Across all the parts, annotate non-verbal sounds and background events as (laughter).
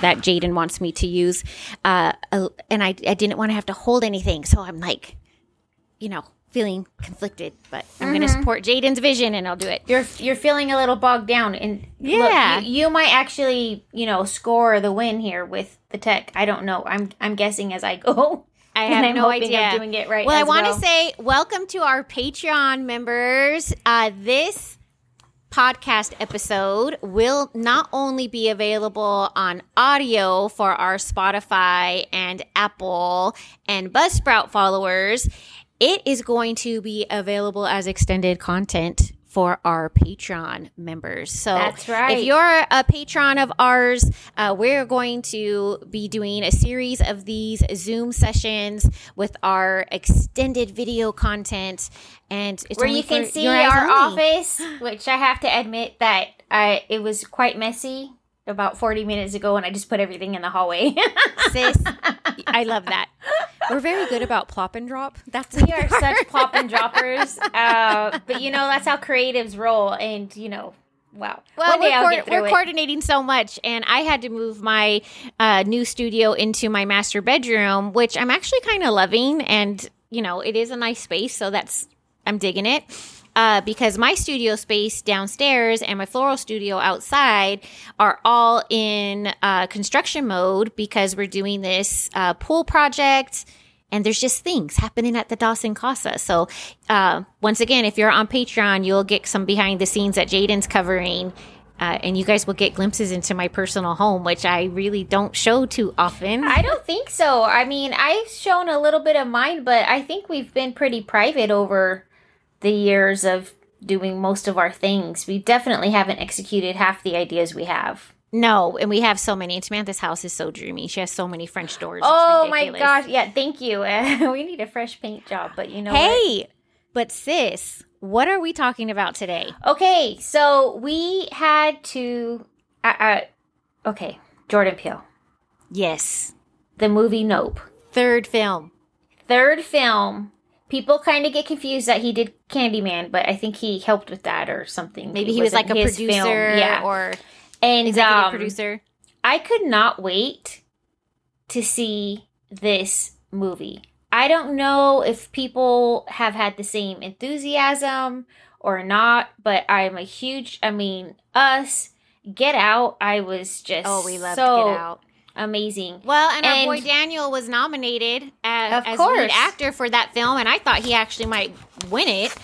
that Jaden wants me to use, uh, and I I didn't want to have to hold anything, so I'm like, you know, feeling conflicted, but I'm going to support Jaden's vision and I'll do it. You're you're feeling a little bogged down, and look, Yeah. you, you might actually you know score the win here with the tech. I don't know. I'm I'm guessing as I go. (laughs) I have I'm no idea. I'm doing it right. Well, I want to well. say welcome to our Patreon members. Uh, this podcast episode will not only be available on audio for our Spotify and Apple and Buzzsprout followers, it is going to be available as extended content for our Patreon members. So That's right. If you're a patron of ours, uh, we're going to be doing a series of these Zoom sessions with our extended video content, and it's where you can see our only. office, which I have to admit that I it was quite messy about 40 minutes ago, and I just put everything in the hallway. (laughs) Sis, I love that. We're very good about plop and drop. That's we are such plop and droppers, (laughs) uh, but you know that's how creatives roll, and you know, wow. Well, we're, get we're coordinating so much, and I had to move my uh, new studio into my master bedroom, which I'm actually kind of loving. And you know, it is a nice space, so that's I'm digging it. Uh, because my studio space downstairs and my floral studio outside are all in uh, construction mode because we're doing this uh, pool project and there's just things happening at the Dawson Casa. So, uh, once again, if you're on Patreon, you'll get some behind the scenes that Jaden's covering. Uh, and you guys will get glimpses into my personal home, which I really don't show too often. I don't think so. I mean, I've shown a little bit of mine, but I think we've been pretty private over the years of doing most of our things. We definitely haven't executed half the ideas we have. no, and we have so many. And Samantha's house is so dreamy. She has so many French doors. Oh my gosh. Yeah, thank you. (laughs) we need a fresh paint job, but you know what? Hey, but sis, what are we talking about today? Okay, so we had to uh, uh okay, Jordan Peele. Yes, The movie Nope. third film. Third film. People kind of get confused that he did Candyman, but I think he helped with that or something. Maybe It he was like a producer film. yeah. or and executive um, producer. I could not wait to see this movie. I don't know if people have had the same enthusiasm or not, but I'm a huge, I mean, us, Get Out, I was just Oh, we love so get out. Amazing. Well, and, our boy Daniel was nominated as, as lead actor for that film, and I thought he actually might win it.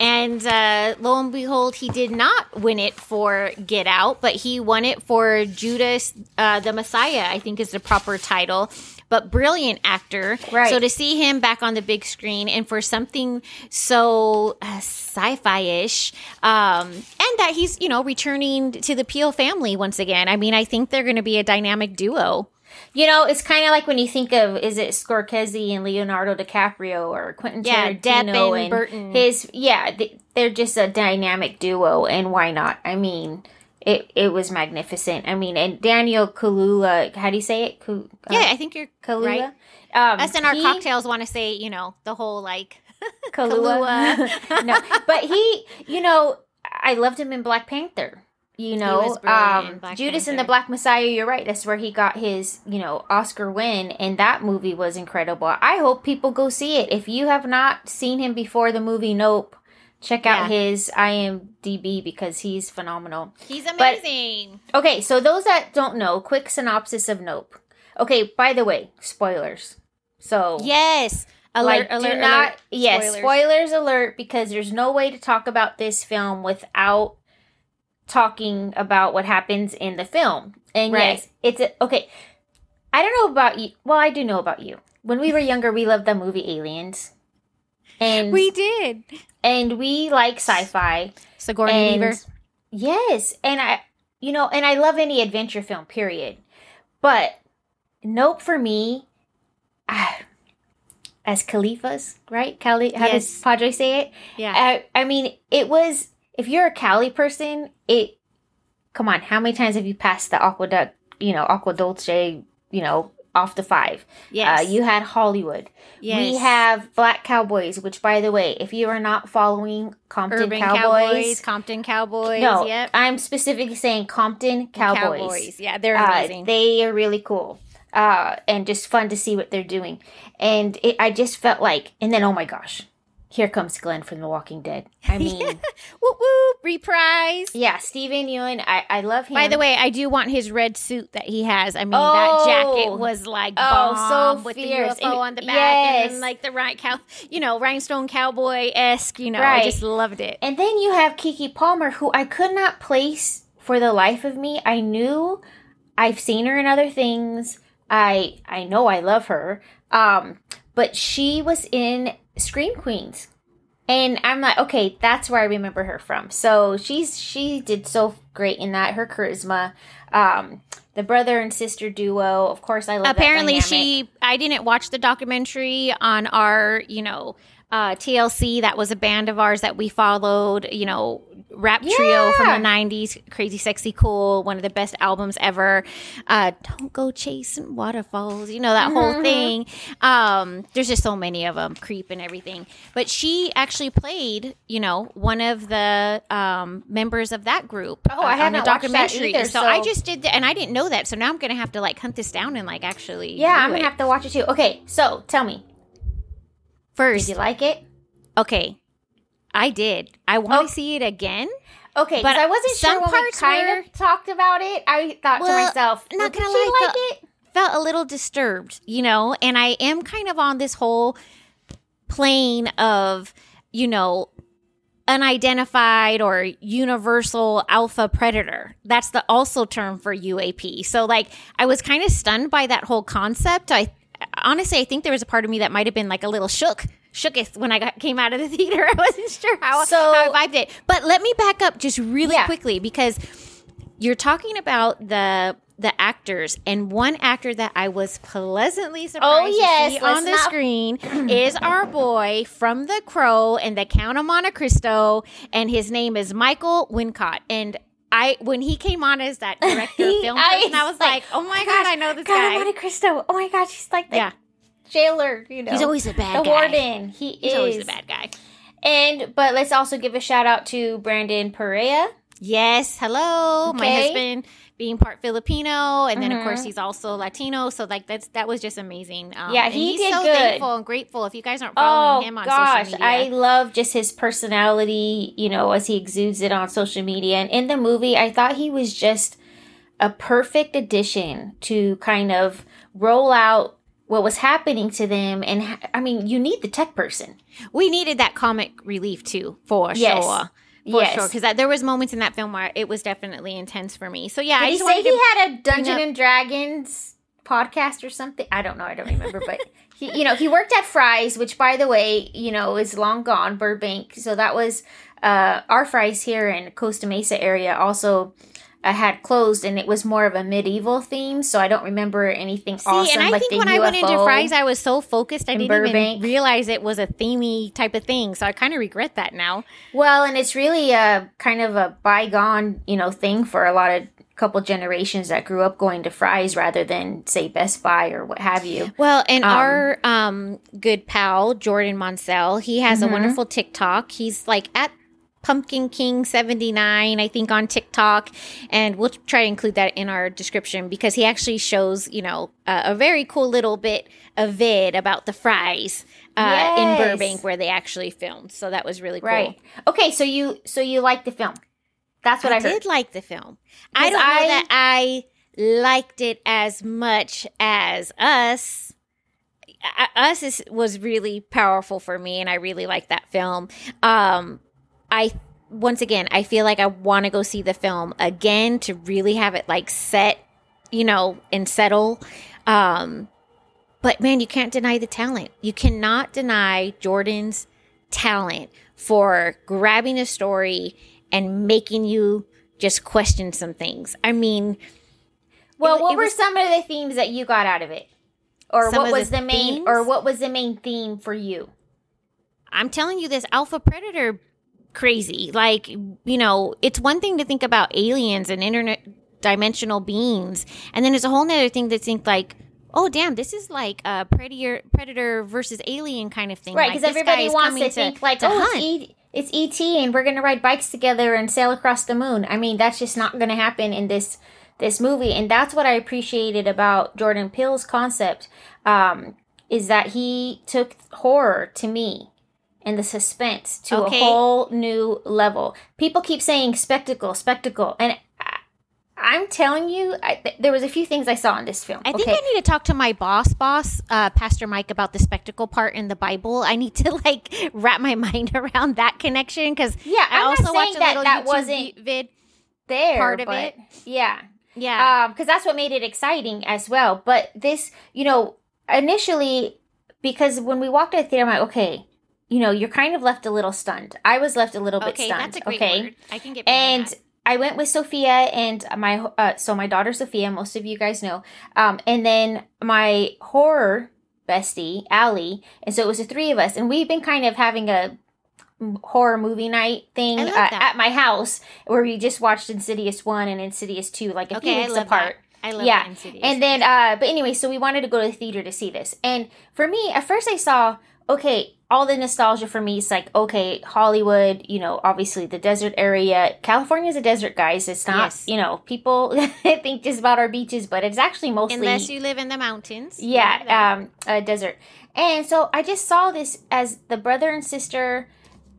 And uh, lo and behold, he did not win it for Get Out, but he won it for Judas uh, the Messiah, I think is the proper title. But brilliant actor. Right. So to see him back on the big screen and for something so uh, sci fi ish, um, and that he's, you know, returning to the Peele family once again. I mean, I think they're going to be a dynamic duo. You know, it's kind of like when you think of is it Scorsese and Leonardo DiCaprio or Quentin Yeah, Depp Tarantino and Burton. His yeah, th- they're just a dynamic duo, and why not? I mean, it it was magnificent. I mean, and Daniel Kalula, how do you say it? Uh, Yeah, I think you're Kalula. right. Um, Us and our he- cocktails want to say, you know, the whole like. (laughs) Kalua. (laughs) no, but he, you know, I loved him in Black Panther. You know, was brilliant in um, Judas and the Black Messiah. You're right. That's where he got his, you know, Oscar win, and that movie was incredible. I hope people go see it. If you have not seen him before the movie Nope, check out Yeah. his IMDb because he's phenomenal. He's amazing. Okay, so those that don't know, quick synopsis of Nope. Okay, by the way, spoilers. So yes. Alert, like, alert, do not. alert. Yes, Spoilers. spoilers. alert because there's no way to talk about this film without talking about what happens in the film. And Right. yes, it's a, okay. I don't know about you. Well, I do know about you. When we were younger, we loved the movie Aliens, and We did. And we like sci-fi. Sigourney and Weaver. yes, and I, you know, and I love any adventure film. Period. But Nope for me, ah, (sighs) as Califas, right? Cali, how Yes. does Padre say it? Yeah. I, I mean, it was. If you're a Cali person, it. Come on, how many times have you passed the aqueduct? You know, Agua Dulce. You know, off the five. Yes. Uh, you had Hollywood. Yes. We have Black Cowboys, which, by the way, if you are not following Compton Urban Cowboys, Cowboys, Compton Cowboys. no, Yep. I'm specifically saying Compton Cowboys. Yeah, they're Uh, amazing. they are really cool. Uh, and just fun to see what they're doing. And it, I just felt like, and then, oh my gosh, here comes Glenn from The Walking Dead. I (laughs) mean, whoop whoop, reprise. yeah, Steven Yeun, I, I love him. By the way, I do want his red suit that he has. I mean, Oh. that jacket was like Oh, bomb so with fierce. the UFO on the back, and then like the right cow, you know, rhinestone cowboy esque. You know, I just loved it. And then you have Keke Palmer, who I could not place for the life of me. I knew I've seen her in other things. I I know I love her. Um, but she was in Scream Queens. And I'm like, okay, that's where I remember her from. So she's she did so great in that. Her charisma, um, the brother and sister duo. Of course, I love. Apparently, she. I didn't watch the documentary on our, you know, uh, TLC. That was a band of ours that we followed. You know, rap trio from the '90s, Crazy Sexy Cool, one of the best albums ever. Uh, Don't go chasing waterfalls. You know that whole Mhm. thing. Um, there's just so many of them, creep and everything. But she actually played, you know, one of the um, members of that group. Oh, I uh, the haven't documentary. either, so I just did, that, and I didn't know that. So now I'm gonna have to like hunt this down and like actually. Yeah, I'm gonna it. have to watch it too. Okay, so tell me, did first. you like it? Okay, I did. I want Oh. to see it again. Okay, But I wasn't some sure when we kind were- of talked about it. I thought to myself, not gonna lie, like the- it? Felt a little disturbed, you know, and I am kind of on this whole plane of, you know, unidentified or universal alpha predator. That's the also term for UAP. So like I was kind of stunned by that whole concept. I honestly I think there was a part of me that might have been like a little shook shooketh when I got, came out of the (laughs) theater. I wasn't sure how, So- how I vibed it. But let me back up just really Yeah. quickly because you're talking about the the actors and one actor that I was pleasantly surprised Oh, yes, to see on the not- screen (clears throat) is our boy from The Crow and The Count of Monte Cristo, and his name is Michael Wincott. And I, when he came on as that director of film I person, I was like, like, "Oh my oh god, gosh, I know this God, guy." Monte Cristo. Oh my gosh, he's like the Yeah. jailer. You know, He's always a bad guy. the guy. warden. He He's is always a bad guy. And but let's also give a shout out to Brandon Perea. Yes, hello, my husband being part Filipino, and then of Mhm. course he's also Latino. So like that's that was just amazing. Um, Yeah, and he he's did so good. thankful and grateful. If you guys aren't following Oh him on gosh, social media, I love just his personality. You know, as he exudes it on social media and in the movie, I thought he was just a perfect addition to kind of roll out what was happening to them. And I mean, you need the tech person. we needed that comic relief too, for Yes. sure. For yes. sure, because there was moments in that film where it was definitely intense for me. So yeah, Did I he say he had a Dungeon and Dragons podcast or something? I don't know. I don't remember, but (laughs) he, you know, he worked at Fry's, which, by the way, you know, is long gone, Burbank. So that was uh, our Fry's here in Costa Mesa area. Also. Uh had closed and it was more of a medieval theme, so I don't remember anything See, awesome and I like think when UFO. I went into Fry's, I was so focused, I didn't Burbank. even realize it was a themey type of thing. So I kind of regret that now. Well, and it's really a kind of a bygone, you know, thing for a lot of couple generations that grew up going to Fry's rather than say Best Buy or what have you. Well, and Um, our um, good pal Jordan Monsell, he has Mhm. a wonderful TikTok. He's like at Pumpkin King seventy nine, I think, on TikTok, and we'll try to include that in our description because he actually shows, you know, uh, a very cool little bit of vid about the Fry's uh, in Burbank where they actually filmed. So that was really cool. Right. Okay, so you so you like the film. That's what I, I, did like the film. I don't know I- that I liked it as much as us. I- Us is, was really powerful for me, and I really liked that film. Um, I once again, I feel like I want to go see the film again to really have it like set, you know, and settle. Um, but man, you can't deny the talent. You cannot deny Jordan's talent for grabbing a story and making you just question some things. I mean, well, it- what it were was- some of the themes that you got out of it? Or what was the the main themes? or what was the main theme for you? I'm telling you this alpha predator crazy. Like, you know, it's one thing to think about aliens and internet dimensional beings, and then it's a whole nother thing to think like, oh damn, this is like a predator predator versus alien kind of thing, right? Because guy everybody wants coming to think like, to oh, hunt. it's, e- it's ET, and we're gonna ride bikes together and sail across the moon. I mean, that's just not gonna happen in this this movie, and that's what I appreciated about Jordan Peele's concept. Um, is that he took horror to me and the suspense to Okay. a whole new level. People keep saying spectacle, spectacle, and I, I'm telling you, I, th- there was a few things I saw in this film. I think okay? I need to talk to my boss, boss, uh, Pastor Mike, about the spectacle part in the Bible. I need to (laughs) like wrap my mind (laughs) around that connection because yeah, I I'm also not watched saying a that little that YouTube wasn't vid. there part of but it. Yeah, Yeah, um because that's what made it exciting as well but this you know initially because when we walked out of the theater i'm like okay you know you're kind of left a little stunned i was left a little bit okay, stunned that's a great okay word. I can get and. I went with Sophia and my uh, so my daughter Sophia, most of you guys know, um, and then my horror bestie Allie, and so it was the three of us, and we've been kind of having a horror movie night thing uh, at my house where we just watched Insidious one and Insidious two like a few okay, I weeks apart. that. I love Yeah, Insidious. And then, uh, but anyway, so we wanted to go to the theater to see this. And for me, at first I saw, okay, all the nostalgia for me is like, okay, Hollywood, you know, obviously the desert area. California is a desert, guys. It's not, Yes. you know, people (laughs) think just about our beaches, but it's actually mostly, unless you live in the mountains, yeah, um, a desert. And so I just saw this as the brother and sister.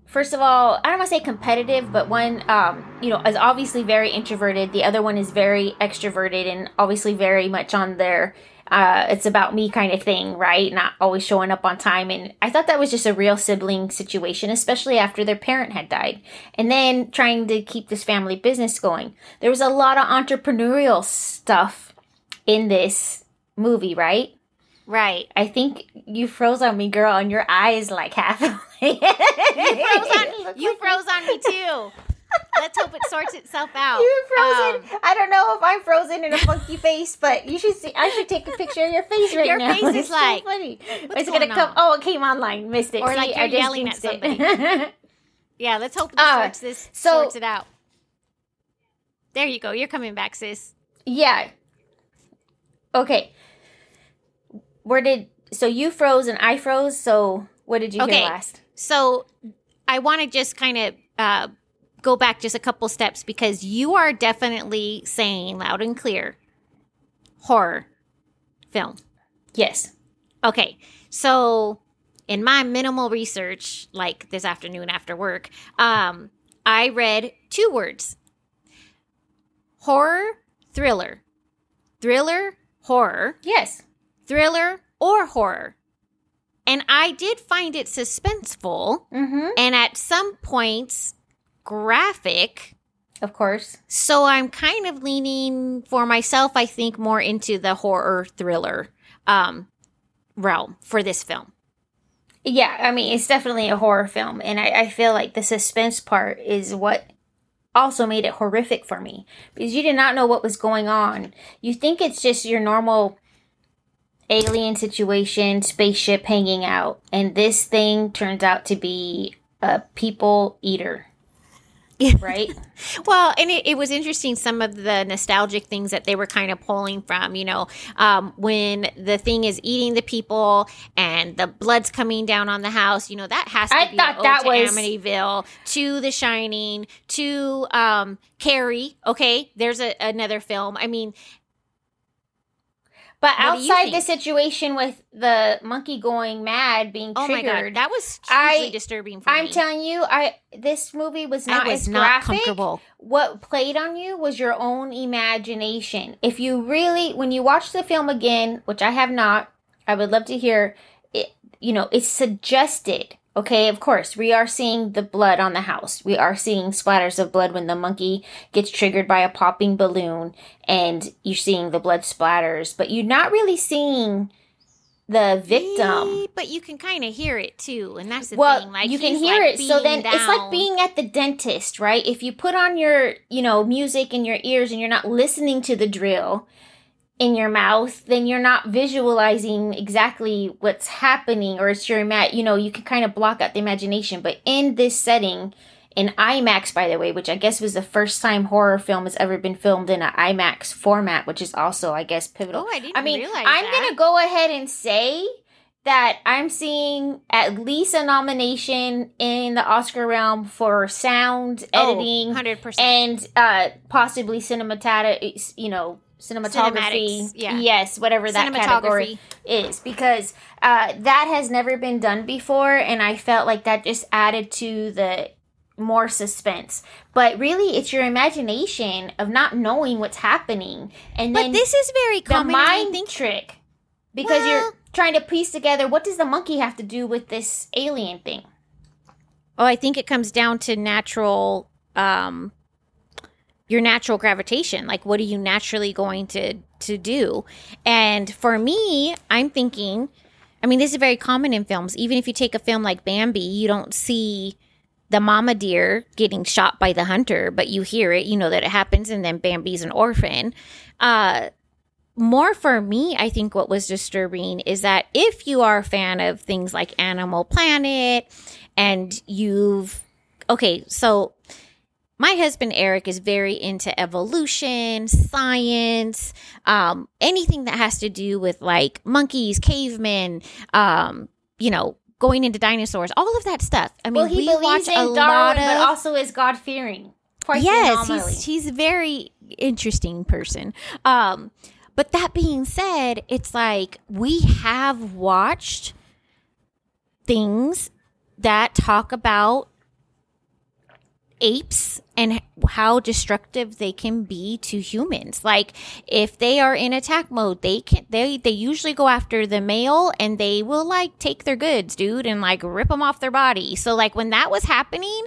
First of all, I don't want to say competitive, but one, um, you know, is obviously very introverted. The other one is very extroverted and obviously very much on their, uh, it's about me kind of thing, right? Not always showing up on time. And I thought that was just a real sibling situation, especially after their parent had died. And then trying to keep this family business going. There was a lot of entrepreneurial stuff in this movie, right? right. I think you froze on me, girl, and your eyes like half. you froze on, (laughs) you froze on me too. Let's hope it sorts itself (laughs) out. You're frozen. Um, I don't know if I'm frozen in a funky face, but you should see. I should take a picture of your face right Your now. Your face (laughs) is It's so like, funny. what's it's gonna going come. Oh, it came online. Missed it. Or See, like you're just yelling at it. (laughs) yeah, let's hope this Uh, sorts this so- sorts it out. There you go. You're coming back, sis. yeah. Okay. Where did so you froze and I froze? So what did you Okay. hear last? So I want to just kind of uh, go back just a couple steps because you are definitely saying loud and clear horror film. Yes. Okay, so in my minimal research, like this afternoon after work, um, I read two words horror, thriller. Thriller, horror, Yes. thriller, or horror. And I did find it suspenseful Mm-hmm. and at some points graphic. Of course. So I'm kind of leaning for myself, I think, more into the horror thriller um, realm for this film. Yeah, I mean, it's definitely a horror film, and I, I feel like the suspense part is what also made it horrific for me because you did not know what was going on. You think it's just your normal alien situation, spaceship hanging out, and this thing turns out to be a people eater, right? (laughs) Well, and it, it was interesting some of the nostalgic things that they were kind of pulling from. You know, um, when the thing is eating the people and the blood's coming down on the house. You know, that has to I be thought that to was- Amityville, to The Shining, to um, Carrie. Okay, there's a, another film. I mean, But What outside the situation with the monkey going mad, being oh my triggered, god, that was hugely disturbing for me. I'm me. telling you, I this movie was not I was as not graphic. comfortable. what played on you was your own imagination. If you really, when you watch the film again, which I have not, I would love to hear it, you know, it's suggested. Okay, of course, we are seeing the blood on the house. We are seeing splatters of blood when the monkey gets triggered by a popping balloon, and you're seeing the blood splatters, but you're not really seeing the victim. But you can kind of hear it too, and that's the well, thing. Like you can hear like, it. So then beating it's like being at the dentist, right? If you put on your, you know, music in your ears and you're not listening to the drill in your mouth, then you're not visualizing exactly what's happening, or it's your ima- you know, you can kind of block out the imagination. But in this setting, in IMAX, by the way, which I guess was the first time horror film has ever been filmed in an IMAX format, which is also, I guess, pivotal. Oh, I didn't I mean, realize I'm that. gonna go ahead and say that I'm seeing at least a nomination in the Oscar realm for sound editing hundred percent, and uh possibly cinematogra you know cinematography. Yeah. yes whatever that category is. Because uh that has never been done before and i felt like that just added to the more suspense. But really it's your imagination of not knowing what's happening and But this is very the common. I mind think trick. Because Well- you're trying to piece together what does the monkey have to do with this alien thing? Oh, I think it comes down to natural, um, your natural gravitation. Like, what are you naturally going to to do? And for me, I'm thinking. I mean, this is very common in films. Even if you take a film like Bambi, you don't see the mama deer getting shot by the hunter, but you hear it. You know that it happens, and then Bambi's an orphan. Uh, more for me, I think what was disturbing is that if you are a fan of things like Animal Planet and you've, okay, so my husband Eric is very into evolution, science, um, anything that has to do with like monkeys, cavemen, um, you know, going into dinosaurs, all of that stuff. I mean, well he we believes watch in a lot of but also is god-fearing. Quite yes he's, he's a very interesting person. Um but that being said it's like we have watched things that talk about apes and how destructive they can be to humans like if they are in attack mode they can they they usually go after the male and they will like take their goods dude and like rip them off their body so like when that was happening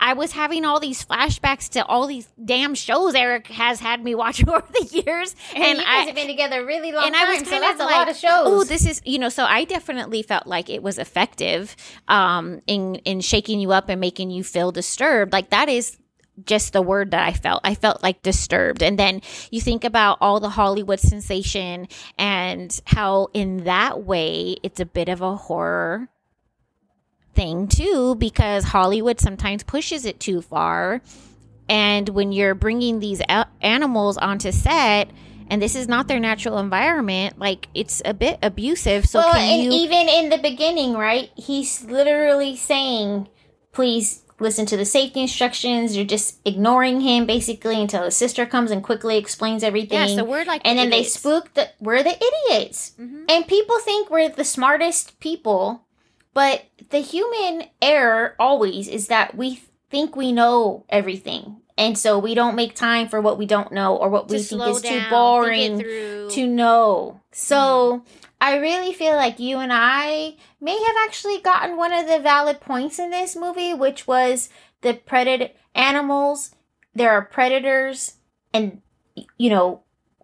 i was having all these flashbacks to all these damn shows eric has had me (laughs) watch over the years and, and you i guys have been together really long and time I was so kind that's of a like, lot of shows oh, this is you know. So I definitely felt like it was effective um, in in shaking you up and making you feel disturbed. Like that is just the word that I felt. I felt like disturbed. And then you think about all the Hollywood sensation and how in that way it's a bit of a horror thing too because Hollywood sometimes pushes it too far. And when you're bringing these animals onto set and this is not their natural environment, like it's a bit abusive. So well, can and you even in the beginning, right? He's literally saying, "Please listen to the safety instructions." You're just ignoring him basically until his sister comes and quickly explains everything. Yeah, so we're like and then they idiots. spook the we're the idiots, Mhm. and people think we're the smartest people, but the human error always is that we think we know everything. And so we don't make time for what we don't know or what to we think is down, too boring through. to know. So I really feel like you and I may have actually gotten one of the valid points in this movie, which was the predator animals. There are predators, and you know,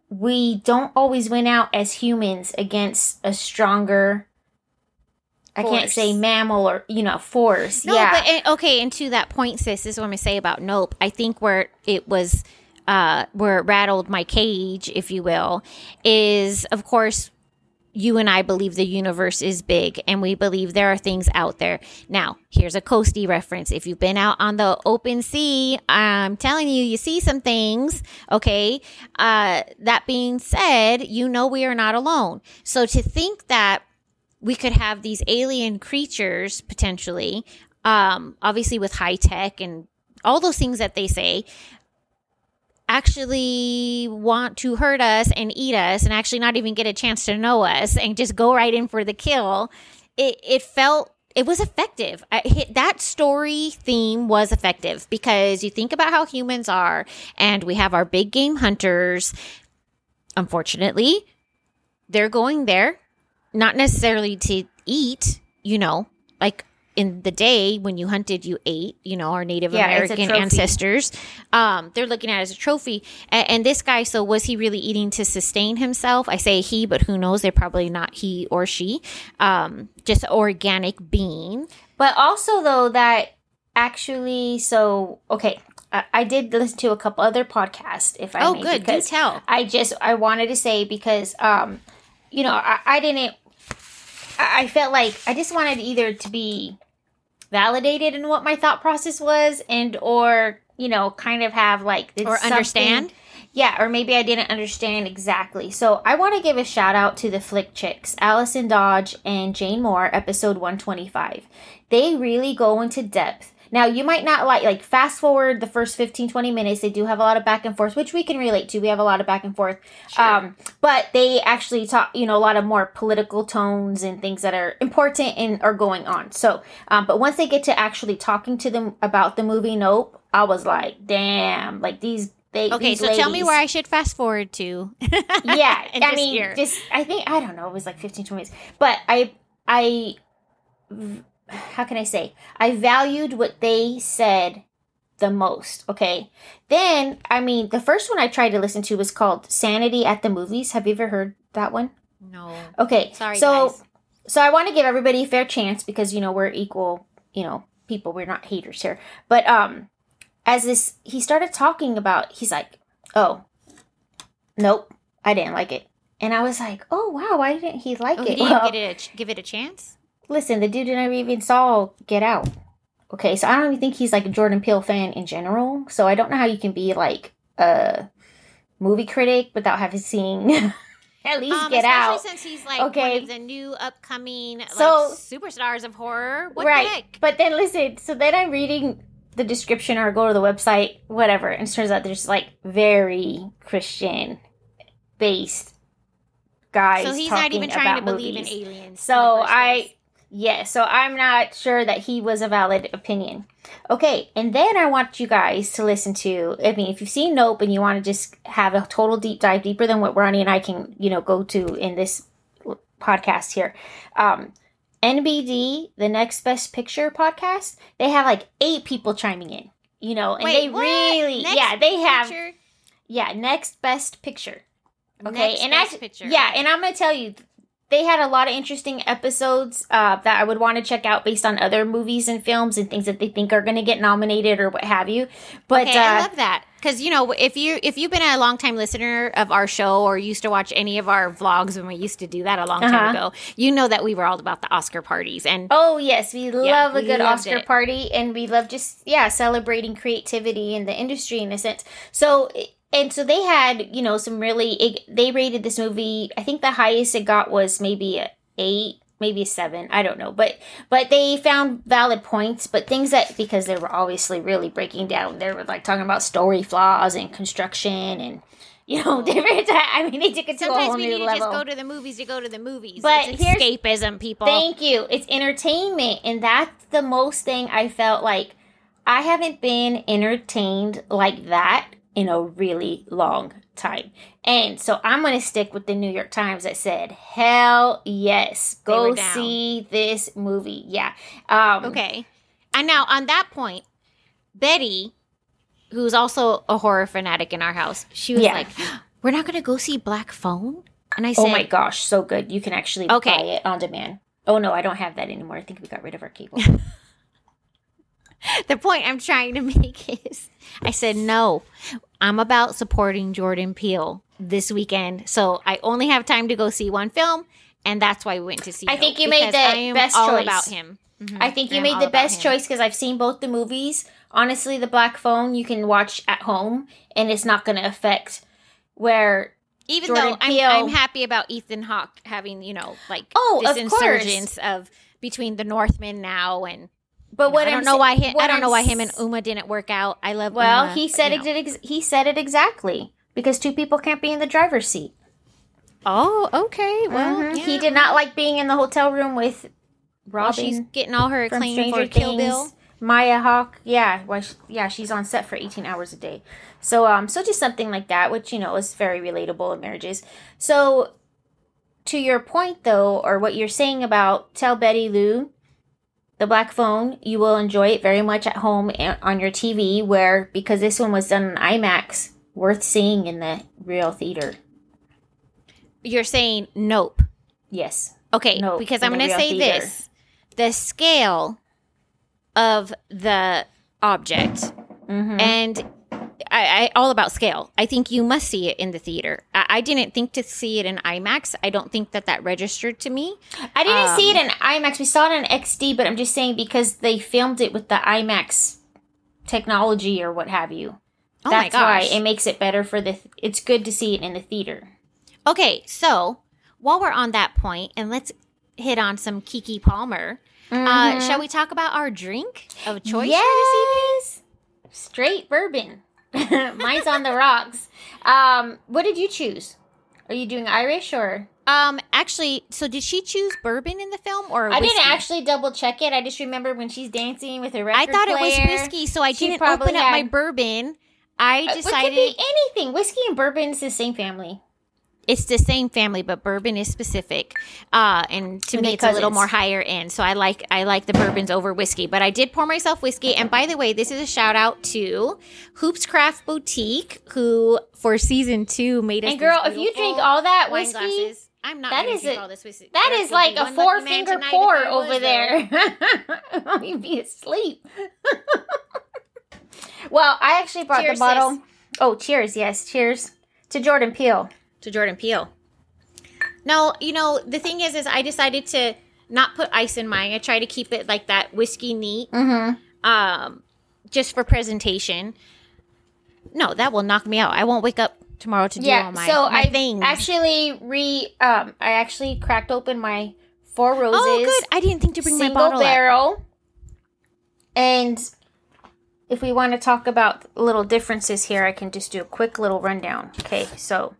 we don't always win out as humans against a stronger. I can't say mammal or you know force. No, yeah, but okay, and to that point, sis, this is what I'm gonna say about Nope. I think where it was, uh, where it rattled my cage, if you will, is of course you and I believe the universe is big and we believe there are things out there. Now, here's a coasty reference. If you've been out on the open sea, I'm telling you, you see some things. Okay. Uh, that being said, you know we are not alone. So to think that we could have these alien creatures potentially, um, obviously with high tech and all those things that they say, actually want to hurt us and eat us and actually not even get a chance to know us and just go right in for the kill. It it felt it was effective. I, that story theme was effective because you think about how humans are, and we have our big game hunters. Unfortunately, they're going there not necessarily to eat, you know, like in the day when you hunted, you ate, you know, our Native Yeah, American ancestors. Um, they're looking at it as a trophy. And, and this guy, so was he really eating to sustain himself? I say he, but who knows? They're probably not he or she. Um, just organic being. But also though that actually so okay, I, I did listen to a couple other podcasts if I oh, may, good. Do tell. I just I wanted to say because um you know I, I didn't I I felt like I just wanted either to be validated in what my thought process was and or you know kind of have like Or understand? yeah or maybe i didn't understand exactly. So i want to give a shout out to the flick chicks allison dodge and jane moore episode 125 they really go into depth now you might not like like fast forward the first 15 20 minutes they do have a lot of back and forth which we can relate to we have a lot of back and forth. Um but they actually talk you know a lot of more political tones and things that are important and are going on. So um but once they get to actually talking to them about the movie nope i was like damn like these they Okay, so tell me ladies- where I should fast forward to. (laughs) yeah i mean hear. just i think i don't know it was like 15 20 minutes. But i i how can i say i valued what they said the most okay then i mean the first one i tried to listen to was called sanity at the movies have you ever heard that one no. okay Sorry, so guys. so I want to give everybody a fair chance because you know we're equal, you know, people. We're not haters here. But um, as this, he started talking about. He's like, "Oh, nope, I didn't like it," and I was like, "Oh wow, why didn't he like Oh, it?" he didn't Well, get it a ch- give it a chance? Listen, the dude never even saw Get Out. Okay, so I don't even think he's like a Jordan Peele fan in general. So I don't know how you can be like a movie critic without having seen (laughs) at least Um, Get especially Out. since he's like one Okay. of the new upcoming So- like superstars of horror. What right. the? But then listen, so then I'm reading the description or go to the website, whatever, and it turns out there's like very Christian based guys. So he's not even trying to about believe in aliens. So I. yeah, so I'm not sure that he was a valid opinion. Okay, and then I want you guys to listen to I mean if you've seen Nope and you want to just have a total deep dive deeper than what Ronnie and I can, you know, go to in this podcast here. Um NBP, the Next Best Picture podcast, they have like eight people chiming in. You know, and Wait, they what? really Next yeah, they have picture? yeah, Next Best Picture. Okay, Next and I, picture. yeah, and I'm gonna tell you, they had a lot of interesting episodes uh, that I would want to check out based on other movies and films and things that they think are gonna get nominated or what have you. But okay, uh, I love that because you know if you if you've been a long time listener of our show or used to watch any of our vlogs when we used to do that a long time Uh-huh. ago, you know that we were all about the Oscar parties and oh yes, we love a we good Oscar it. party, and we love just yeah celebrating creativity in the industry in a sense. So. And so they had, you know, some really. It, they rated this movie. I think the highest it got was maybe a eight, maybe a seven. I don't know, but but they found valid points. But things that because they were obviously really breaking down. They were like talking about story flaws and construction and you know (laughs) different. I mean, they took it to a sometimes whole we new need to level. just go to the movies to go to the movies. But it's here's- escapism, people. Thank you. It's entertainment, and that's the most thing I felt like I haven't been entertained like that in a really long time. And so I'm going to stick with the New York Times that said, "Hell yes, go see this movie." Yeah. Um Okay. And now on that point, Betty, who's also a horror fanatic in our house, she was Yeah. like, (gasps) "We're not going to go see Black Phone." And I said, Oh my gosh, so good. You can actually Okay. buy it on demand. Oh no, I don't have that anymore. I think we got rid of our cable. (laughs) (laughs) the point I'm trying to (laughs) make is I said, no, I'm about supporting Jordan Peele this weekend. So I only have time to go see one film. And that's why we went to see I think you made the best choice. about him. I mm-hmm. think you made the best choice because I've seen both the movies. Honestly, the Black Phone you can watch at home, and it's not going to affect where. Even Jordan though I'm, Peele. I'm happy about Ethan Hawke having, you know, like Oh, this of course. of between the Northmen now and But what I don't I'm know why he, I don't know why him and Uma didn't work out. I love Well, Uma, he said it. know. Did ex- he said it exactly because two people can't be in the driver's seat. Oh, okay. Well, Mhm. yeah. he did not like being in the hotel room with While she's Robin getting all her acclaim for Kill. Bill. Maya Hawke, yeah, well, sh- yeah, she's on set for eighteen hours a day. So, um, so just something like that, which you know is very relatable in marriages. So, to your point though, or what you're saying about Tell Betty Lou, the Black Phone, you will enjoy it very much at home and on your TV. Where because this one was done in IMAX, worth seeing in the real theater. You're saying nope. Yes, Okay, Nope, because I'm going to say theater. this. The scale of the object mm-hmm. and I, I all about scale. I think you must see it in the theater. I, I didn't think to see it in IMAX. I don't think that that registered to me. I didn't Um, see it in IMAX. We saw it in XD, but I'm just saying because they filmed it with the IMAX technology or what have you. Oh That's why it makes it better for the. It's good to see it in the theater. Okay, so while we're on that point, and let's hit on some Keke Palmer. Uh, shall we talk about our drink of choice for this evening? straight bourbon. (laughs) Mine's on the rocks. Um, what did you choose? Are you doing Irish or? Um, actually, so did she choose bourbon in the film or I didn't actually double check it. I just remember when she's dancing with her record I thought it was whiskey, so I didn't open up my bourbon. I Uh, It decided could be anything. Whiskey and bourbon is the same family. It's the same family, but bourbon is specific. Uh, and to And me, it's a little more higher end. So I like I like the bourbons over whiskey. But I did pour myself whiskey. And by the way, this is a shout out to Hoops Craft Boutique, who for season two made us. And girl, if you drink all that whiskey, glasses, I'm not. that drink a- all this whiskey. that is like a four finger pour over there. (laughs) You'd be asleep. (laughs) well, I actually brought Cheers, the bottle. sis. Oh, cheers! Yes, cheers to Jordan Peele. To Jordan Peele. No, you know the thing is, is I decided to not put ice in mine. I try to keep it like that whiskey neat, Mm-hmm. um, just for presentation. No, that will knock me out. I won't wake up tomorrow to do Yeah. all my, so my I things. actually re um I actually cracked open my Four Roses oh, good. I didn't think to bring my bottle. up. barrel. And if we want to talk about little differences here, I can just do a quick little rundown. Okay, so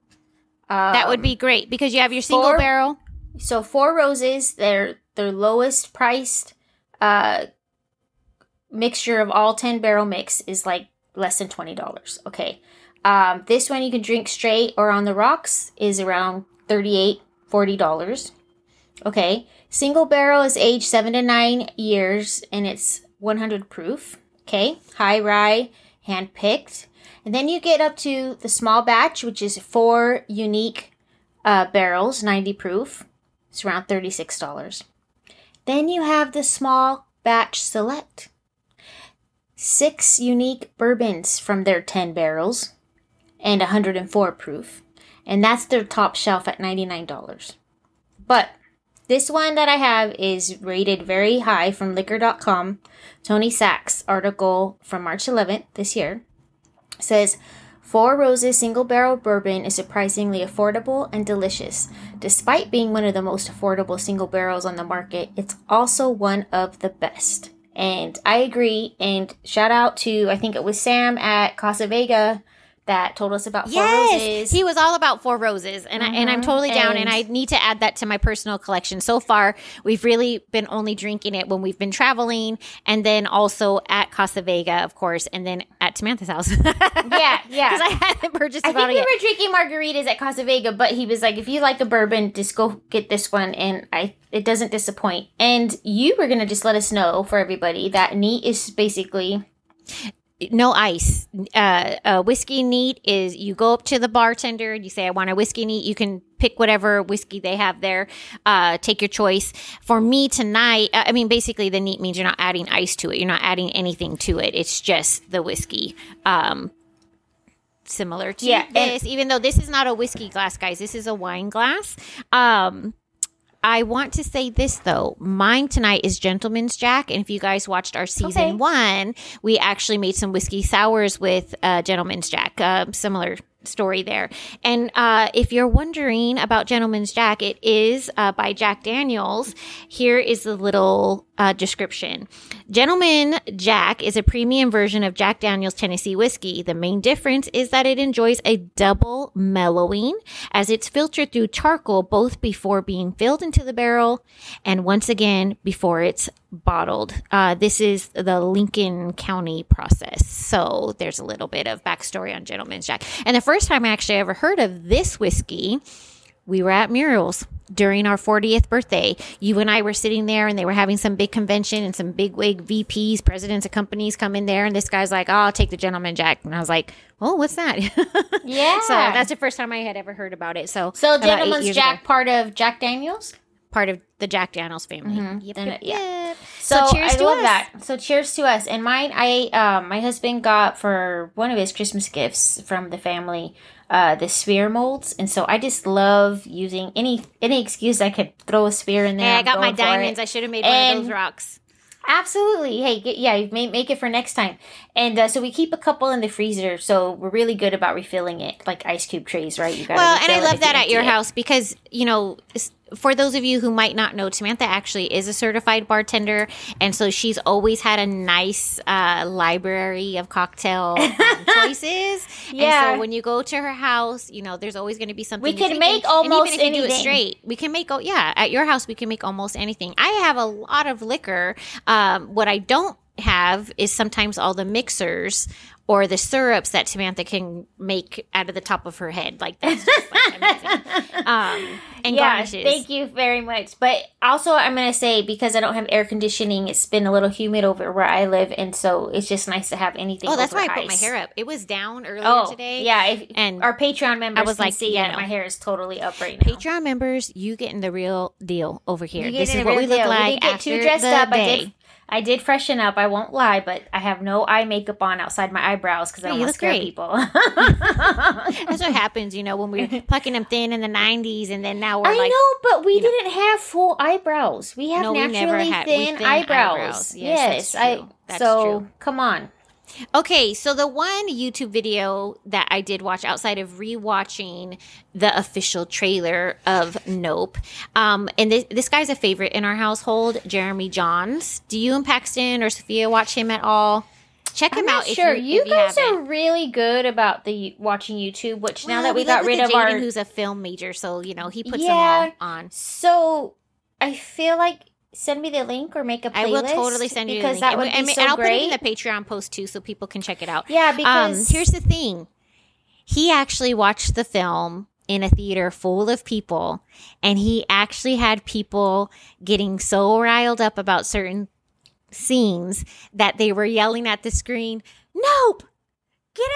um, That would be great because you have your single Four- barrel. so Four Roses. Their their lowest priced uh mixture of all ten barrel mix is like less than twenty dollars. Okay, um, this one you can drink straight or on the rocks is around 38 40 dollars. Okay, single barrel is aged seven to nine years and it's 100 proof. Okay, high rye, hand picked. And then you get up to the small batch, which is four unique uh, barrels, 90 proof. It's around $36. Then you have the small batch select. Six unique bourbons from their 10 barrels and 104 proof. And that's their top shelf at $99. But this one that I have is rated very high from liquor.com. Tony Sachs article from March 11th this year says Four Roses single barrel bourbon is surprisingly affordable and delicious. Despite being one of the most affordable single barrels on the market, it's also one of the best. And I agree. And shout out to, I think it was Sam at Casa Vega that told us about Four Yes, Roses. he was all about Four Roses, and I, and I'm Mhm. totally down. And, And- I need to add that to my personal collection. So far, we've really been only drinking it when we've been traveling, and then also at Casa Vega, of course, and then at Samantha's house. (laughs) yeah, yeah. because I hadn't purchased I think we yet. were drinking margaritas at Casa Vega, but he was like, if you like a bourbon, just go get this one. And I, it doesn't disappoint. And you were going to just let us know for everybody that neat is basically, no ice. Uh, uh, whiskey neat is you go up to the bartender, and you say, I want a whiskey neat. You can pick whatever whiskey they have there. Uh, take your choice. For me tonight, I mean, basically, the neat means you're not adding ice to it. You're not adding anything to it. It's just the whiskey. Um, similar to Yeah, this, even though this is not a whiskey glass, guys. This is a wine glass. Um, I want to say this though. Mine tonight is Gentleman's Jack, and if you guys watched our season Okay. one, we actually made some whiskey sours with uh, Gentleman's Jack. Uh, similar story there. And uh, if you're wondering about Gentleman's Jack, it is uh, by Jack Daniels. Here is the little uh, description. Gentleman Jack is a premium version of Jack Daniels Tennessee whiskey. The main difference is that it enjoys a double mellowing as it's filtered through charcoal both before being filled into the barrel and once again before it's bottled. Uh, this is the Lincoln County process. So there's a little bit of backstory on Gentleman's Jack. And the first time I actually ever heard of this whiskey, we were at Muriel's during our 40th birthday. You and I were sitting there and they were having some big convention and some big wig VPs, presidents of companies come in there. And this guy's like, oh, I'll take the Gentleman Jack. And I was like, oh, what's that? (laughs) yeah. so that's the first time I had ever heard about it. So, so Gentleman's Jack ago. part of Jack Daniels? Part of the Jack Daniels family. Mhm. Yep, yep, yeah. yep. So, cheers I to love us. that. So cheers to us. And mine, I um, my husband got for one of his Christmas gifts from the family, uh, the sphere molds, and so I just love using any any excuse I could throw a sphere in there. Hey, I got my diamonds. I should have made one of those rocks. Absolutely. Hey, get, yeah, make, make it for next time. And uh, so we keep a couple in the freezer, so we're really good about refilling it, like ice cube trays, right? You got Well, and I love that at your house because you know. For those of you who might not know, Samantha actually is a certified bartender, and so she's always had a nice uh, library of cocktail um, (laughs) choices. And Yeah. so when you go to her house, you know there's always going to be something We can make almost and even if you do it straight, we can make. Oh yeah, at your house we can make almost anything. I have a lot of liquor. Um, what I don't have is sometimes all the mixers or the syrups that Samantha can make out of the top of her head. Like that's just like amazing. (laughs) Um, and yeah, garnishes. thank you very much. But also, I'm gonna say because I don't have air conditioning, it's been a little humid over where I live, and so it's just nice to have anything. Oh, that's why I put my ice. hair up. It was down earlier Oh, today. yeah. If, And our Patreon members I was like, see you know. my hair is totally up right now. Patreon members, you getting the real deal over here. This is what we look deal. We like didn't get after too dressed the up. I did. I did freshen up. I won't lie, but I have no eye makeup on outside my eyebrows because I don't want to scare great. people. (laughs) (laughs) That's what happens, you know, when we're plucking them thin in the '90s, and then now we're I like, know, but we didn't have full eyebrows. We have No, we naturally never had- thin, thin eyebrows. eyebrows. Yes, Yes, that's I. That's so true. come on. Okay, so the one YouTube video that I did watch outside of rewatching the official trailer of Nope, um, and this, this guy's a favorite in our household, Jeremy Jahns. Do you and Paxton or Sophia watch him at all? Check I'm him out. if sure. you, You, guys are really good about the watching YouTube. Which now that we, live got rid of Jaden our, who's a film major, so you know he puts Yeah. them all on. so I feel like send me the link or make a playlist. I will totally send you because the link. that would and, be and, so and I'll great. put it in the Patreon post too, so people can check it out. yeah, Um, because here's the thing. He actually watched the film in a theater full of people, and he actually had people getting so riled up about certain scenes that they were yelling at the screen, Nope! Get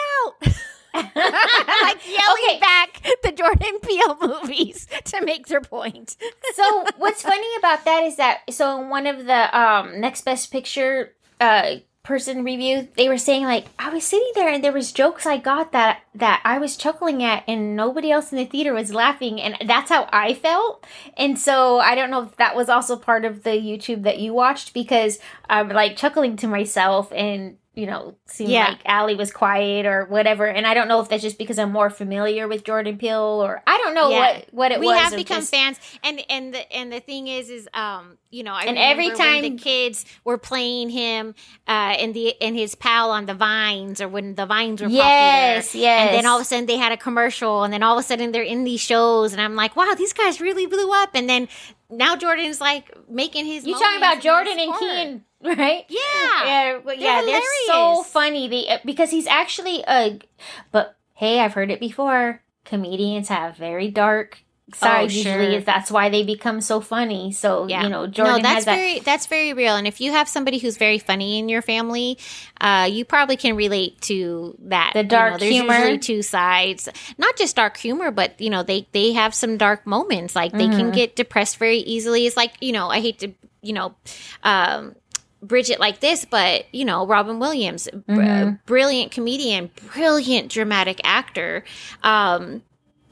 out! (laughs) like yelling Okay. back the Jordan (laughs) Peele movies to make their point. so what's funny about that is that so in one of the um next best picture uh person review they were saying like i was sitting there and there was jokes i got that that i was chuckling at and nobody else in the theater was laughing and that's how i felt and so i don't know if that was also part of the youtube that you watched because i'm like chuckling to myself and you know seemed Yeah. like Allie was quiet or whatever and i don't know if that's just because i'm more familiar with jordan peele or i don't know Yeah. what what it we was We have become just- fans and and the and the thing is is um you know I And remember every when time- the kids were playing him uh and the and his pal on the vines or when the vines were Yes, popular yes. and then all of a sudden they had a commercial and then all of a sudden they're in these shows and I'm like wow these guys really blew up and then now Jordan's like making his You talking about Jordan and. Kean, right? yeah Yeah, but yeah, They're they're so funny. They uh, because he's actually a. But hey, I've heard it before. Comedians have very dark sides. Oh, sure. Usually, that's why they become so funny. So Yeah. you know, Jordan no, that's has that. very that's very real. And if you have somebody who's very funny in your family, uh, you probably can relate to that. The You know, dark there's humor. usually two sides, not just dark humor, but you know they they have some dark moments. Like they Mm-hmm. can get depressed very easily. It's like you know I hate to you know. Um, Bridget like this, but you know, Robin Williams, Mm-hmm. brilliant comedian, brilliant dramatic actor. Um,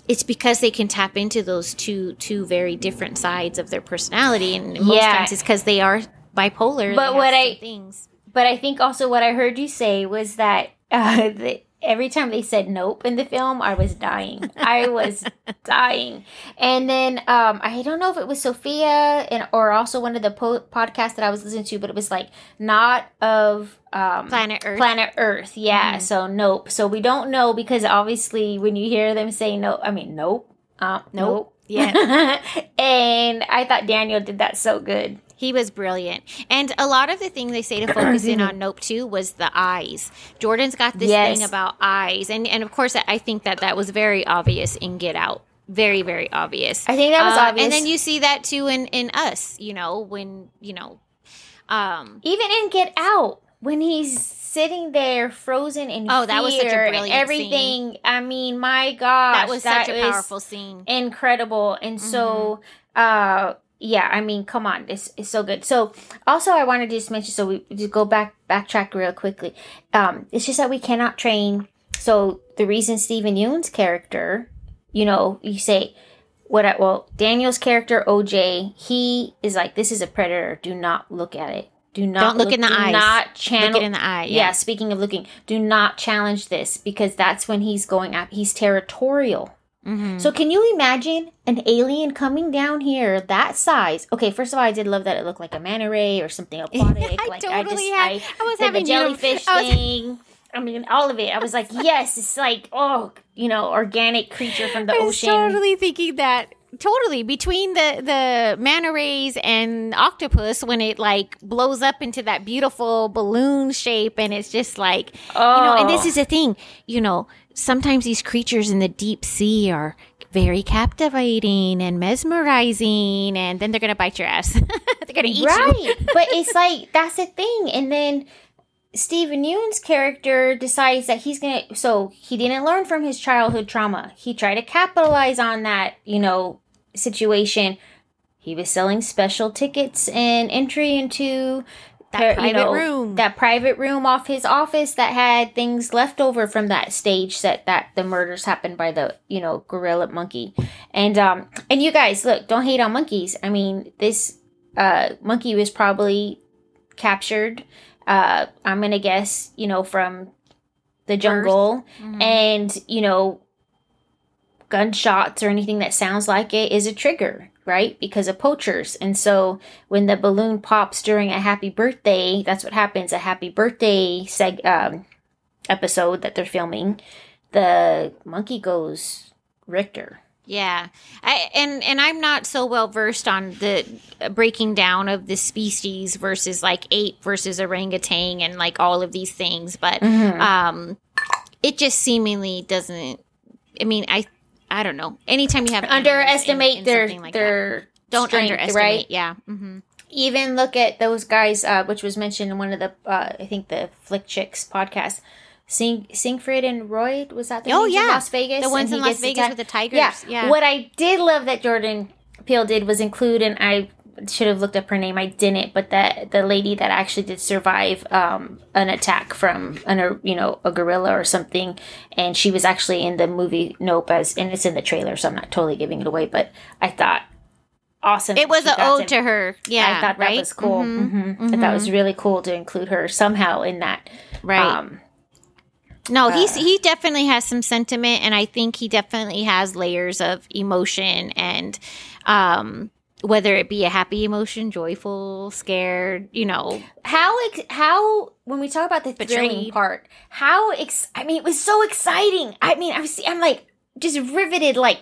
it's because they can tap into those two two very different sides of their personality, and most Yeah. times it's because they are bipolar. But what I- things. But I think also what I heard you say was that uh, (laughs) the, every time they said nope in the film, I was dying. I was (laughs) dying. And then um, I don't know if it was Sophia and or also one of the po- podcasts that I was listening to, but it was like not of um, Planet Earth. Planet Earth, yeah. Mhm. So nope. So we don't know because obviously when you hear them say no, I mean nope, uh, nope. Yeah. (laughs) and I thought Daniel did that so good. He was brilliant. And a lot of the thing they say to focus in on Nope too was the eyes. Jordan's got this Yes. thing about eyes. And and of course I think that that was very obvious in Get Out. Very very obvious. I think that was Uh, obvious. And then you see that too in in us, you know, when, you know, um even in Get Out, when he's sitting there frozen in Oh, that was such a fear brilliant everything. I mean, my gosh, that was such a powerful scene. incredible. And so, Mm-hmm. uh, yeah, I mean, come on, it's it's so good. So also, I wanted to just mention. So we just go back backtrack real quickly. Um, it's just that we cannot train. So the reason Steven Yeun's character, you know, you say what? I, well, Daniel's character OJ, he is like, this is a predator. Do not look at it. Do not Don't look in the do eyes. Not channel Look it in the eye. yeah. Yeah. speaking of looking, do not challenge this because that's when he's going up. He's territorial. Mhm. So can you imagine an alien coming down here that size? Okay, first of all, I did love that it looked like a manta ray or something (laughs) aquatic. I like totally I had. just, I, was having the jellyfish I was, thing. I mean, all of it. I was like, (laughs) yes, it's like oh, you know, organic creature from the (laughs) I was ocean. totally thinking that. Totally between the the manta rays and octopus when it like blows up into that beautiful balloon shape and it's just like oh, you know and this is the thing you know sometimes these creatures in the deep sea are very captivating and mesmerizing and then they're gonna bite your ass (laughs) they're gonna eat you right. (laughs) but it's like that's the thing, and then. Steven Yeun's character decides that he's gonna. So he didn't learn from his childhood trauma. He tried to capitalize on that, you know, situation. He was selling special tickets and entry into That private room. That private room off his office that had things left over from that stage set that the murders happened by the you know gorilla monkey, and um and you guys look don't hate on monkeys. I mean this uh monkey was probably captured. Uh, I'm gonna guess you know from the jungle Mhm. and you know gunshots or anything that sounds like it is a trigger right because of poachers and so when the balloon pops during a happy birthday that's what happens a happy birthday seg- um, episode that they're filming the monkey goes richter Yeah, I and and I'm not so well versed on the breaking down of the species versus like ape versus orangutan and like all of these things, but Mm-hmm. um, it just seemingly doesn't. I mean, I I don't know. Anytime you have animals in- underestimate in their like that, their don't strength, underestimate. right Yeah. hmm even look at those guys, uh, which was mentioned in one of the, uh, I think the Flick Chicks podcast. Sing, Siegfried and Roy was that the Oh, names in yeah. Las Vegas? The ones in Las Vegas attacked- with the tigers. Yeah. Yeah. What I did love that Jordan Peele did was include, and I should have looked up her name. I didn't, but that the lady that actually did survive um, an attack from an you know a gorilla or something, and she was actually in the movie Nope as, and it's in the trailer, so I'm not totally giving it away. But I thought awesome. It was an ode to her. Yeah, I thought that was cool. Mhm. hmm I thought it was really cool to include her somehow in that. Right. Um, No, he's Uh, he definitely has some sentiment, and I think he definitely has layers of emotion, and um, whether it be a happy emotion, joyful, scared, you know, how ex- how when we talk about the thrilling part, how ex- I mean, it was so exciting. I mean, I was I'm like just riveted. Like,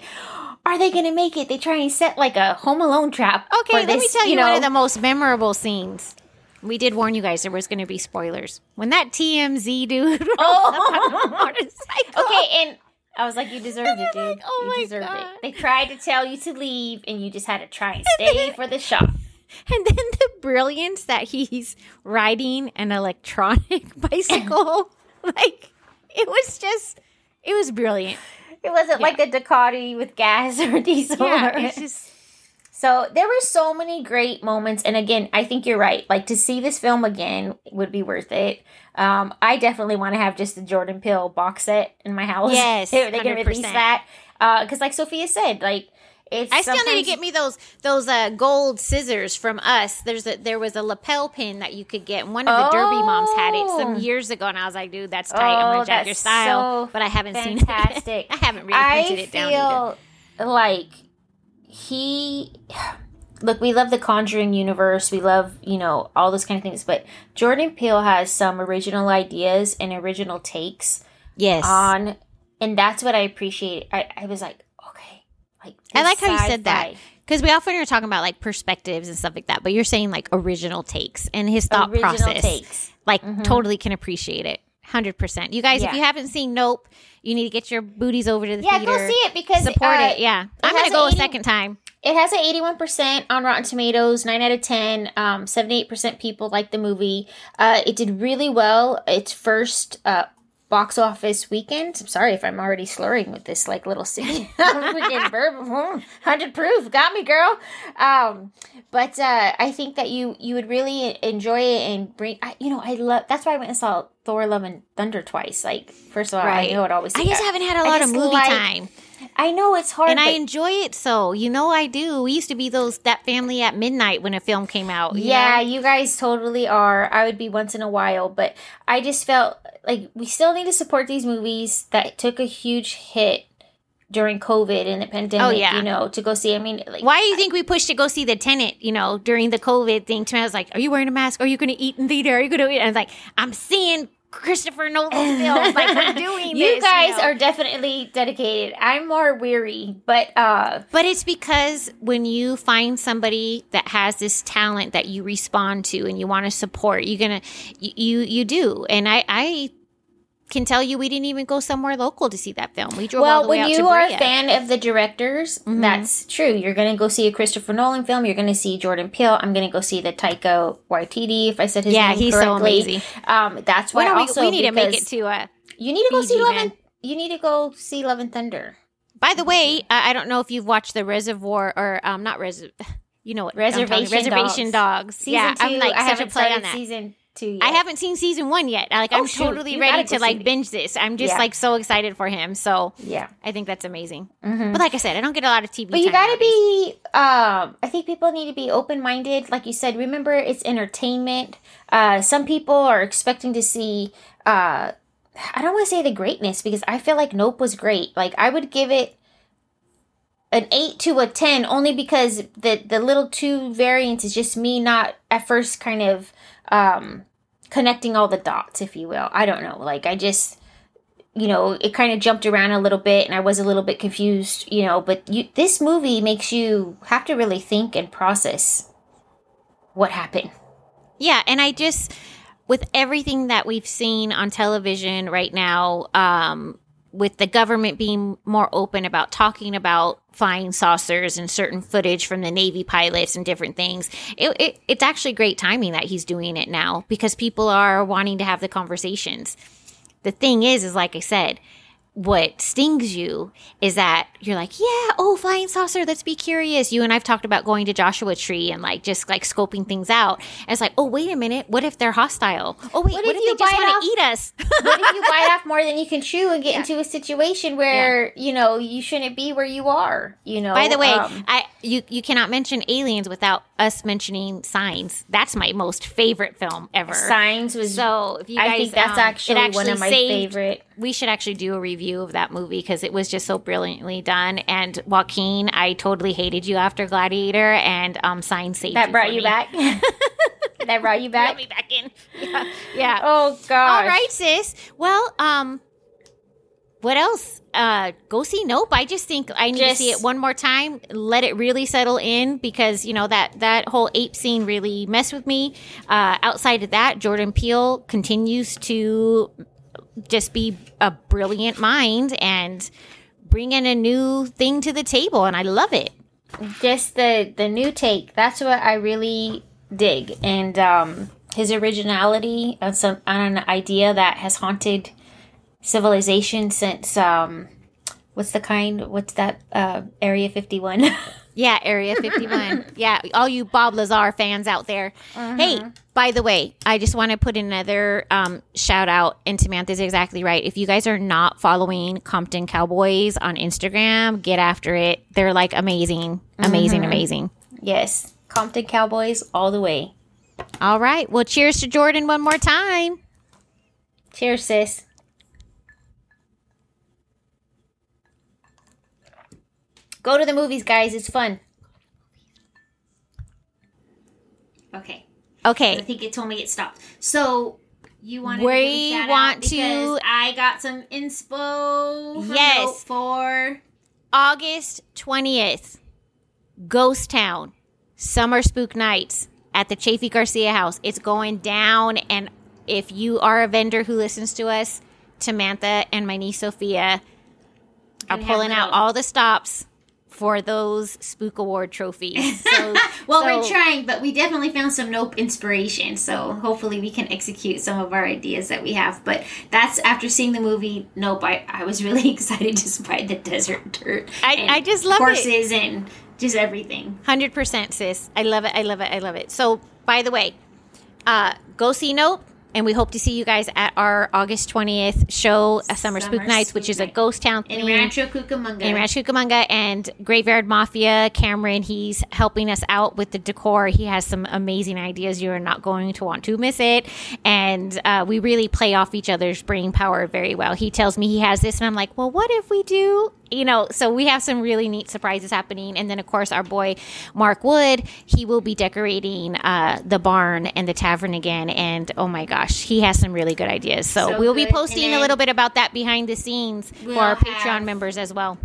are they gonna make it? They try and set like a Home Alone trap. Okay, let me tell you, know, one of the most memorable scenes. We did warn you guys there was going to be spoilers when that TMZ dude (laughs) up on a oh. motorcycle. Okay, and I was like, you deserved it, dude. like, oh you deserved God. it. They tried to tell you to leave, and you just had to try and stay for the shot. and then the brilliance that he's riding an electronic (laughs) bicycle, (laughs) like it was just, it was brilliant. It wasn't like a Ducati with gas (laughs) or diesel. Yeah, or- it's just So there were so many great moments, and again, I think you're right. Like to see this film again would be worth it. Um, I definitely want to have just the Jordan Peele box set in my house. Yes, they're to release that because, like Sophia said, like it's. I still need to get me those those uh, gold scissors from us. There's a there was a lapel pin that you could get. One of the Derby moms had it some Oh. years ago, and I was like, dude, that's tight. I'm Oh, gonna jack your style, so but I haven't seen (laughs) fantastic. it. I haven't really I it down. either. feel like he. Look, we love the Conjuring universe. We love, you know, all those kind of things. But Jordan Peele has some original ideas and original takes Yes, on, and that's what I appreciate. I, I was like, okay, like I like how you said that. because we often are talking about like perspectives and stuff like that, but you're saying like original takes and his thought original process. takes. like Mhm. totally can appreciate it. Hundred percent. You guys, Yeah. if you haven't seen Nope, you need to get your booties over to the Yeah, theater. go see it because Support uh, it. Yeah, I'm gonna go a second time. It has an 81% on Rotten Tomatoes, 9 out of 10. Um, 78% people like the movie. Uh, it did really well. Its first uh, box office weekend. I'm sorry if I'm already slurring with this like little (laughs) city. (laughs) (laughs) Hundred proof, got me, girl. Um, but uh, I think that you you would really enjoy it and bring. I, you know, I love. That's why I went and saw Thor: Love and Thunder twice. Like, first of all, Right. I know it always. I just haven't had a lot of movie like- time. I know it's hard, and I enjoy it so. You know I do. We used to be those that family at midnight when a film came out. you Yeah, know? you guys totally are. I would be once in a while, but I just felt like we still need to support these movies that took a huge hit during COVID and the pandemic. Oh, yeah. you know, to go see. I mean, like, Why do you think we pushed to go see the Tenet, you know, during the COVID thing? To me, I was like, Are you wearing a mask? Are you gonna eat in theater? Are you gonna eat? And I was like, I'm seeing Christopher Nolan films. Like we're (laughs) doing you this. guys know? are definitely dedicated. I'm more weary, but uh, But it's because when you find somebody that has this talent that you respond to and you want to support, you're gonna you you, you do. And I I can tell you we didn't even go somewhere local to see that film. We drove all well, the way when you are Brea. a fan of the directors, Mhm. that's true. You're going to go see a Christopher Nolan film. You're going to see Jordan Peele. I'm going to go see the Taika Waititi, if I said his yeah, name he's so correctly. amazing. Um, that's why When are we, also we need to make it to a You need to go see Fiji, Love and you need to go see Love and Thunder. By the way, I I don't know if you've watched the Reservoir or um not Res (sighs) you know what Reservation Reservation Dogs. Season yeah, two, I'm like I such a play on that. season yet. I haven't seen season one yet. Like Oh, I'm shoot. totally You ready gotta like binge this. I'm just Yeah. like so excited for him. So Yeah. I think that's amazing. Mhm. But like I said, I don't get a lot of TV. But you gotta be. Um, I think people need to be open minded. Like you said, remember it's entertainment. Uh, some people are expecting to see. Uh, I don't want to say the greatness because I feel like Nope was great. Like I would give it an eight to a ten only because the the little two variants is just me not at first kind of um connecting all the dots, if you will. I don't know. Like I just you know, it kind of jumped around a little bit and I was a little bit confused, you know, but you this movie makes you have to really think and process what happened. Yeah, and I just with everything that we've seen on television right now, um, with the government being more open about talking about flying saucers and certain footage from the Navy pilots and different things, it, it, it's actually great timing that he's doing it now because people are wanting to have the conversations. The thing is, is like I said, what stings you is that you're like, yeah, oh, flying saucer, let's be curious. You and I've talked about going to Joshua Tree and like just like scoping things out. And it's like, oh, wait a minute, what if they're hostile? Oh, wait, What what, if if, you they just want to eat us? (laughs) What if you bite off more than you can chew and get into a situation where, you know, you shouldn't be where you are, you know? By the way, Um, I you you cannot mention aliens without us mentioning Signs. That's my most favorite film ever. Signs was So if you guys, I think that's um, it actually, one of my saved- favorite. We should actually do a review of that movie because it was just so brilliantly done. And Joaquin, I totally hated you after Gladiator, and um, Sign saved That you brought you me. back. (laughs) that brought you (laughs) Brought back. me back in. (laughs) Yeah, yeah. Oh gosh. All right, sis. Well, um, what else? Uh, go see Nope. I just think I need to see it one more time. Let it really settle in because you know that that whole ape scene really messed with me. Uh, outside of that, Jordan Peele continues to just be a brilliant mind and bring in a new thing to the table, and I love it. just the the new take that's what i really dig and um his originality on some on an idea that has haunted civilization since um what's the kind what's that uh area 51 (laughs) Yeah, Area 51. yeah, all you Bob Lazar fans out there. Hey, by the way, I just want to put another um, shout out, and Samantha's exactly right. If you guys are not following Compton Cowboys on Instagram, get after it. They're like amazing, amazing, amazing. yes compton cowboys all the way All right. Well, cheers to Jordan one more time. cheers sis go to the movies guys it's fun okay Okay. I think it told me it stopped. So you want We to shout want to- I got some inspo. Yes. For August 20th, Ghost Town, Summer Spook Nights at the Chaffey Garcia House. It's going down. And if you are a vendor who listens to us, Samantha and my niece Sophia are pulling out all the stops for those Spook Award trophies. (laughs) So, well, so- we're trying, but we definitely found some Nope inspiration. So hopefully we can execute some of our ideas that we have. But that's after seeing the movie Nope. I, I was really (laughs) excited just by the desert dirt. I- I just love it. horses and just everything. Hundred percent, sis. I love it. I love it. I love it. So, by the way, uh, go see Nope, and we hope to see you guys at our August twentieth show, uh, Summer, Spook Summer Nights, Spook which is a ghost town In. Rancho Cucamonga. in Rancho Cucamonga and Graveyard Mafia, Cameron, he's helping us out with the decor. He has some amazing ideas. You are not going to want to miss it. And uh, we really play off each other's brain power very well. He tells me he has this, and I'm like, well, what if we do? You know, so we have some really neat surprises happening. And then, of course, our boy Mark Wood, he will be decorating uh, the barn and the tavern again. And oh my gosh, he has some really good ideas. So, So we'll be posting a little bit about that behind the scenes we'll for our Patreon members as well.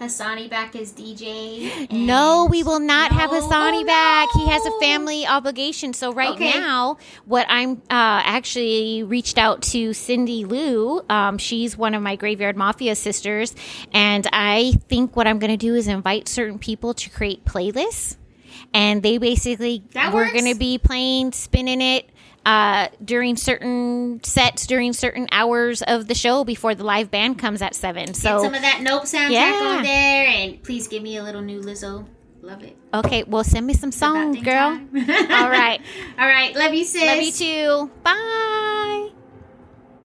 Hassani back as DJ. (gasps) No, we will not have No? Hassani Oh, back. He has a family obligation. So right Okay. now, what I'm uh, actually reached out to Cindy Lou. Um, she's one of my Graveyard Mafia sisters, and I think what I'm going to do is invite certain people to create playlists, and they basically That we're going to be playing, spinning it. Uh, during certain sets, during certain hours of the show before the live band comes at seven. Get So some of that Nope soundtrack Yeah. on there, and please give me a little new Lizzo. Love it. okay, well, send me some songs, girl. (laughs) All right. All right. Love you, sis. Love you too. Bye.